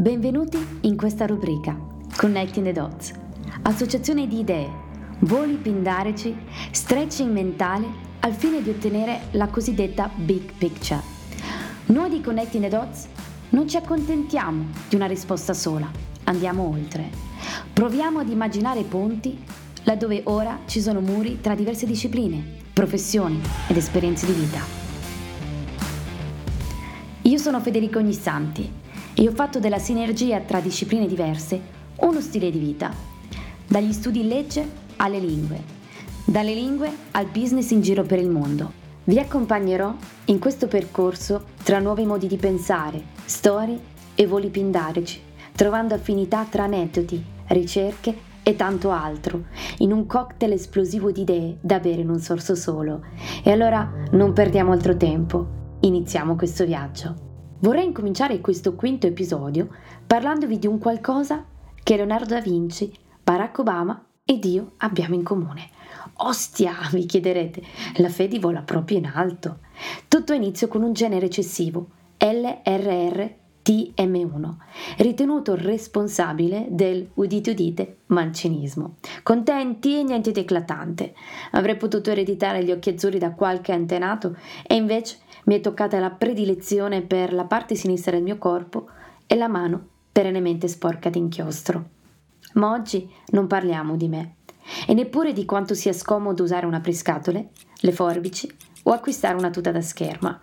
Benvenuti in questa rubrica Connecting the Dots, associazione di idee, voli pindarici, stretching mentale al fine di ottenere la cosiddetta big picture. Noi di Connecting the Dots non ci accontentiamo di una risposta sola, andiamo oltre. Proviamo ad immaginare ponti laddove ora ci sono muri tra diverse discipline, professioni ed esperienze di vita. Io sono Federico Ognissanti e ho fatto della sinergia tra discipline diverse uno stile di vita, dagli studi in legge alle lingue, dalle lingue al business in giro per il mondo. Vi accompagnerò in questo percorso tra nuovi modi di pensare, storie e voli pindarici, trovando affinità tra aneddoti, ricerche e tanto altro, in un cocktail esplosivo di idee da bere in un sorso solo. E allora non perdiamo altro tempo, iniziamo questo viaggio. Vorrei incominciare questo quinto episodio parlandovi di un qualcosa che Leonardo da Vinci, Barack Obama ed io abbiamo in comune. Ostia, vi chiederete, la fede vola proprio in alto. Tutto inizia con un gene recessivo, LRRTM1, ritenuto responsabile del, udite udite, mancinismo. Contenti e niente di eclatante. Avrei potuto ereditare gli occhi azzurri da qualche antenato e invece mi è toccata la predilezione per la parte sinistra del mio corpo e la mano perennemente sporca d'inchiostro. Ma oggi non parliamo di me e neppure di quanto sia scomodo usare un apriscatole, le forbici o acquistare una tuta da scherma,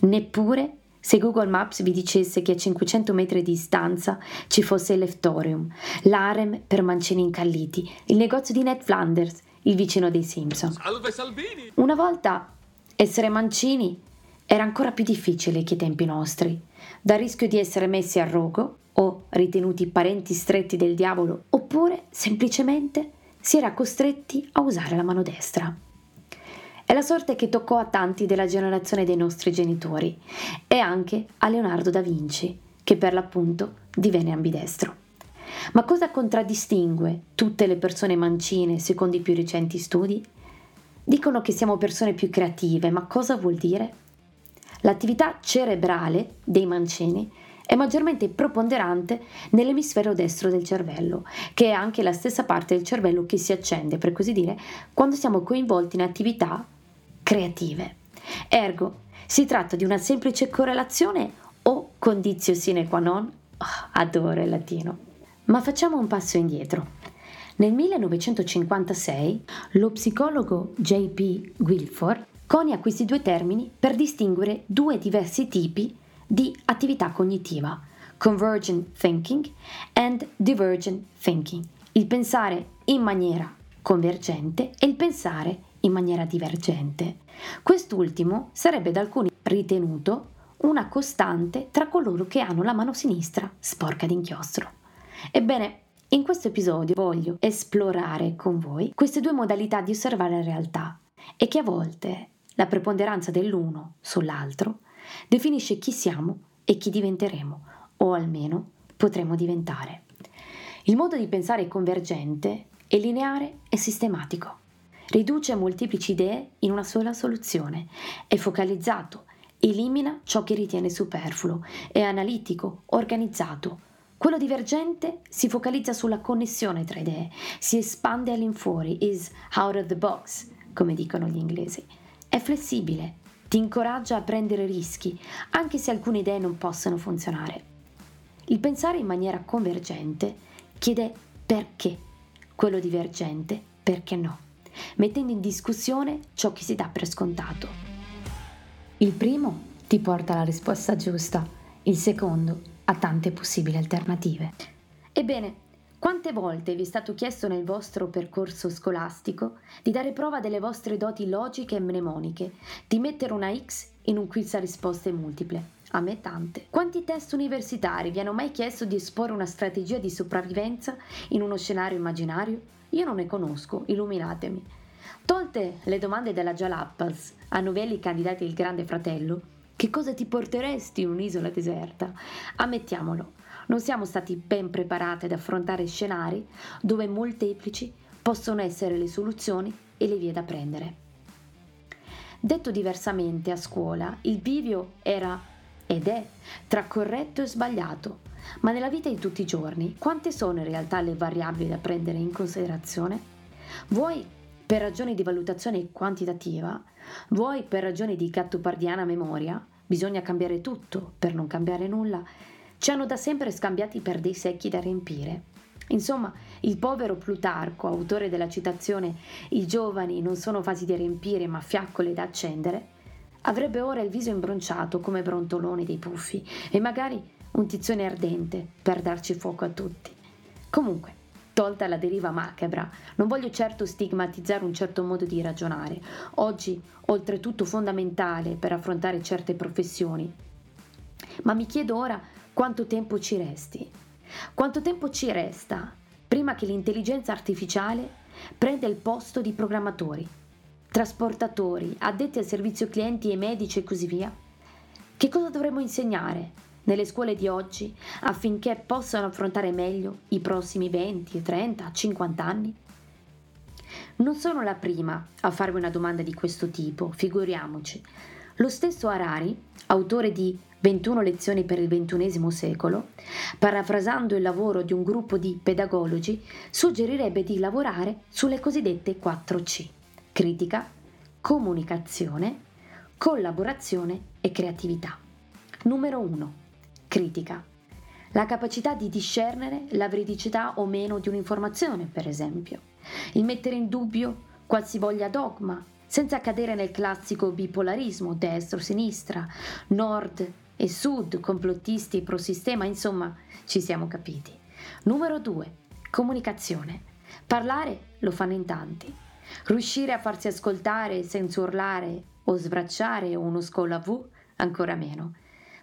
neppure se Google Maps vi dicesse che a 500 metri di distanza ci fosse il Leftorium, l'harem per mancini incalliti, il negozio di Ned Flanders, il vicino dei Simpson. Salve Salvini! Una volta essere mancini era ancora più difficile che ai tempi nostri, dal rischio di essere messi a rogo o ritenuti parenti stretti del diavolo, oppure semplicemente si era costretti a usare la mano destra. È la sorte che toccò a tanti della generazione dei nostri genitori e anche a Leonardo da Vinci, che per l'appunto divenne ambidestro. Ma cosa contraddistingue tutte le persone mancine secondo i più recenti studi? Dicono che siamo persone più creative, ma cosa vuol dire? L'attività cerebrale dei mancini è maggiormente preponderante nell'emisfero destro del cervello, che è anche la stessa parte del cervello che si accende, per così dire, quando siamo coinvolti in attività creative. Ergo, si tratta di una semplice correlazione o condizio sine qua non? Oh, adoro il latino. Ma facciamo un passo indietro. Nel 1956 lo psicologo J.P. Guilford Conia questi due termini per distinguere due diversi tipi di attività cognitiva, convergent thinking and divergent thinking, il pensare in maniera convergente e il pensare in maniera divergente. Quest'ultimo sarebbe da alcuni ritenuto una costante tra coloro che hanno la mano sinistra sporca d'inchiostro. Ebbene, in questo episodio voglio esplorare con voi queste due modalità di osservare la realtà e che a volte la preponderanza dell'uno sull'altro definisce chi siamo e chi diventeremo, o almeno potremo diventare. Il modo di pensare convergente è lineare e sistematico. Riduce molteplici idee in una sola soluzione, è focalizzato, elimina ciò che ritiene superfluo, è analitico, organizzato. Quello divergente si focalizza sulla connessione tra idee, si espande all'infuori, is out of the box, come dicono gli inglesi. È flessibile, ti incoraggia a prendere rischi, anche se alcune idee non possono funzionare. Il pensare in maniera convergente chiede perché, quello divergente perché no, mettendo in discussione ciò che si dà per scontato. Il primo ti porta alla risposta giusta, il secondo a tante possibili alternative. Ebbene, quante volte vi è stato chiesto nel vostro percorso scolastico di dare prova delle vostre doti logiche e mnemoniche, di mettere una X in un quiz a risposte multiple? A me tante. Quanti test universitari vi hanno mai chiesto di esporre una strategia di sopravvivenza in uno scenario immaginario? Io non ne conosco, illuminatemi. Tolte le domande della Jalapas a novelli candidati il Grande Fratello, che cosa ti porteresti in un'isola deserta? Ammettiamolo, non siamo stati ben preparati ad affrontare scenari dove molteplici possono essere le soluzioni e le vie da prendere. Detto diversamente, a scuola il bivio era ed è tra corretto e sbagliato. Ma nella vita di tutti i giorni, quante sono in realtà le variabili da prendere in considerazione? Vuoi per ragioni di valutazione quantitativa, vuoi per ragioni di gattopardiana memoria, bisogna cambiare tutto per non cambiare nulla, ci hanno da sempre scambiati per dei secchi da riempire. Insomma, il povero Plutarco, autore della citazione I giovani non sono fasi da riempire ma fiaccole da accendere, avrebbe ora il viso imbronciato come brontoloni dei puffi e magari un tizione ardente per darci fuoco a tutti. Comunque, tolta la deriva macabra, non voglio certo stigmatizzare un certo modo di ragionare, oggi oltretutto fondamentale per affrontare certe professioni, ma mi chiedo ora quanto tempo ci resti. Quanto tempo ci resta prima che l'intelligenza artificiale prenda il posto di programmatori, trasportatori, addetti al servizio clienti e medici e così via? Che cosa dovremmo insegnare nelle scuole di oggi affinché possano affrontare meglio i prossimi 20, 30, 50 anni? Non sono la prima a farvi una domanda di questo tipo, figuriamoci. Lo stesso Harari, autore di 21 lezioni per il XXI secolo, parafrasando il lavoro di un gruppo di pedagologi, suggerirebbe di lavorare sulle cosiddette 4C: critica, comunicazione, collaborazione e creatività. Numero 1. Critica. La capacità di discernere la veridicità o meno di un'informazione, per esempio. Il mettere in dubbio qualsivoglia dogma, senza cadere nel classico bipolarismo destro-sinistra, nord e sud, complottisti pro-sistema, insomma, ci siamo capiti. Numero 2. Comunicazione. Parlare lo fanno in tanti. Riuscire a farsi ascoltare senza urlare o sbracciare uno scola V, ancora meno.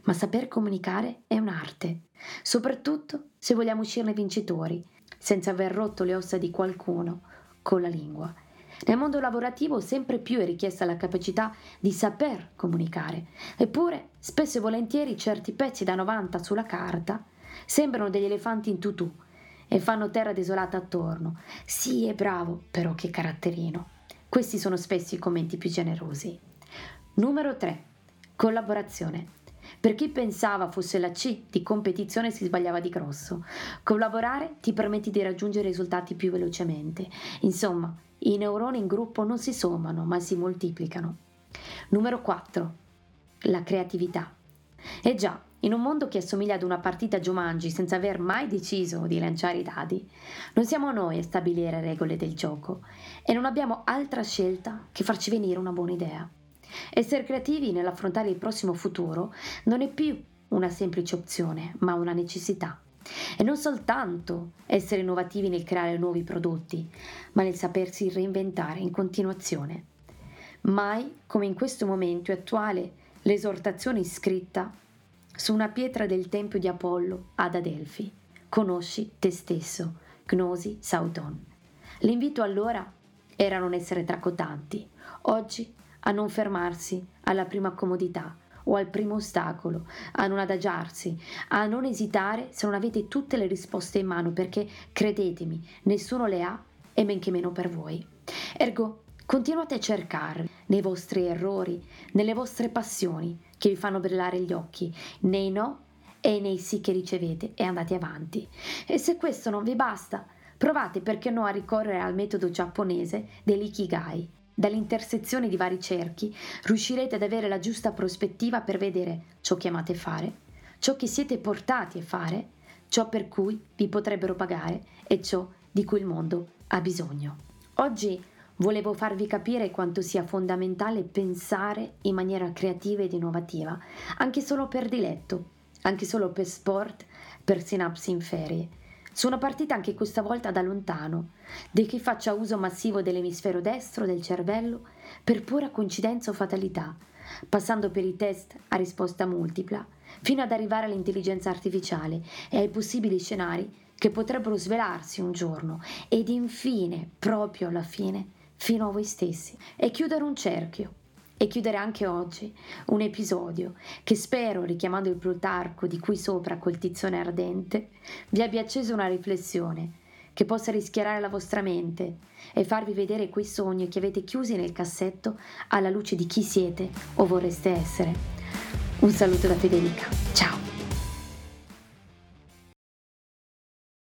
Ma saper comunicare è un'arte, soprattutto se vogliamo uscirne vincitori, senza aver rotto le ossa di qualcuno con la lingua. Nel mondo lavorativo sempre più è richiesta la capacità di saper comunicare, eppure spesso e volentieri certi pezzi da 90 sulla carta sembrano degli elefanti in tutù e fanno terra desolata attorno. Sì, è bravo, però che caratterino. Questi sono spesso i commenti più generosi. Numero 3. Collaborazione. Per chi pensava fosse la C di competizione si sbagliava di grosso. Collaborare ti permette di raggiungere risultati più velocemente. Insomma, i neuroni in gruppo non si sommano, ma si moltiplicano. Numero 4. La creatività. E già, in un mondo che assomiglia ad una partita Jumanji senza aver mai deciso di lanciare i dadi, non siamo noi a stabilire regole del gioco e non abbiamo altra scelta che farci venire una buona idea. Essere creativi nell'affrontare il prossimo futuro non è più una semplice opzione, ma una necessità. E non soltanto essere innovativi nel creare nuovi prodotti, ma nel sapersi reinventare in continuazione. Mai come in questo momento attuale l'esortazione scritta su una pietra del tempio di Apollo ad Adelfi. Conosci te stesso, Gnosi Sauton. L'invito allora era non essere tracotanti. Oggi a non fermarsi alla prima comodità o al primo ostacolo, a non adagiarsi, a non esitare se non avete tutte le risposte in mano, perché credetemi, nessuno le ha e men che meno per voi. Ergo, continuate a cercare nei vostri errori, nelle vostre passioni che vi fanno brillare gli occhi, nei no e nei sì che ricevete e andate avanti. E se questo non vi basta, provate perché no a ricorrere al metodo giapponese dell'ikigai, dall'intersezione di vari cerchi, riuscirete ad avere la giusta prospettiva per vedere ciò che amate fare, ciò che siete portati a fare, ciò per cui vi potrebbero pagare e ciò di cui il mondo ha bisogno. Oggi volevo farvi capire quanto sia fondamentale pensare in maniera creativa ed innovativa, anche solo per diletto, anche solo per sport, per sinapsi in ferie sono partita anche questa volta da lontano, di chi faccia uso massivo dell'emisfero destro del cervello per pura coincidenza o fatalità, passando per i test a risposta multipla, fino ad arrivare all'intelligenza artificiale e ai possibili scenari che potrebbero svelarsi un giorno ed infine, proprio alla fine, fino a voi stessi. E chiudere un cerchio e chiudere anche oggi un episodio che spero, richiamando il Plutarco di qui sopra col tizzone ardente, vi abbia acceso una riflessione che possa rischiarare la vostra mente e farvi vedere quei sogni che avete chiusi nel cassetto alla luce di chi siete o vorreste essere. Un saluto da Federica. Ciao!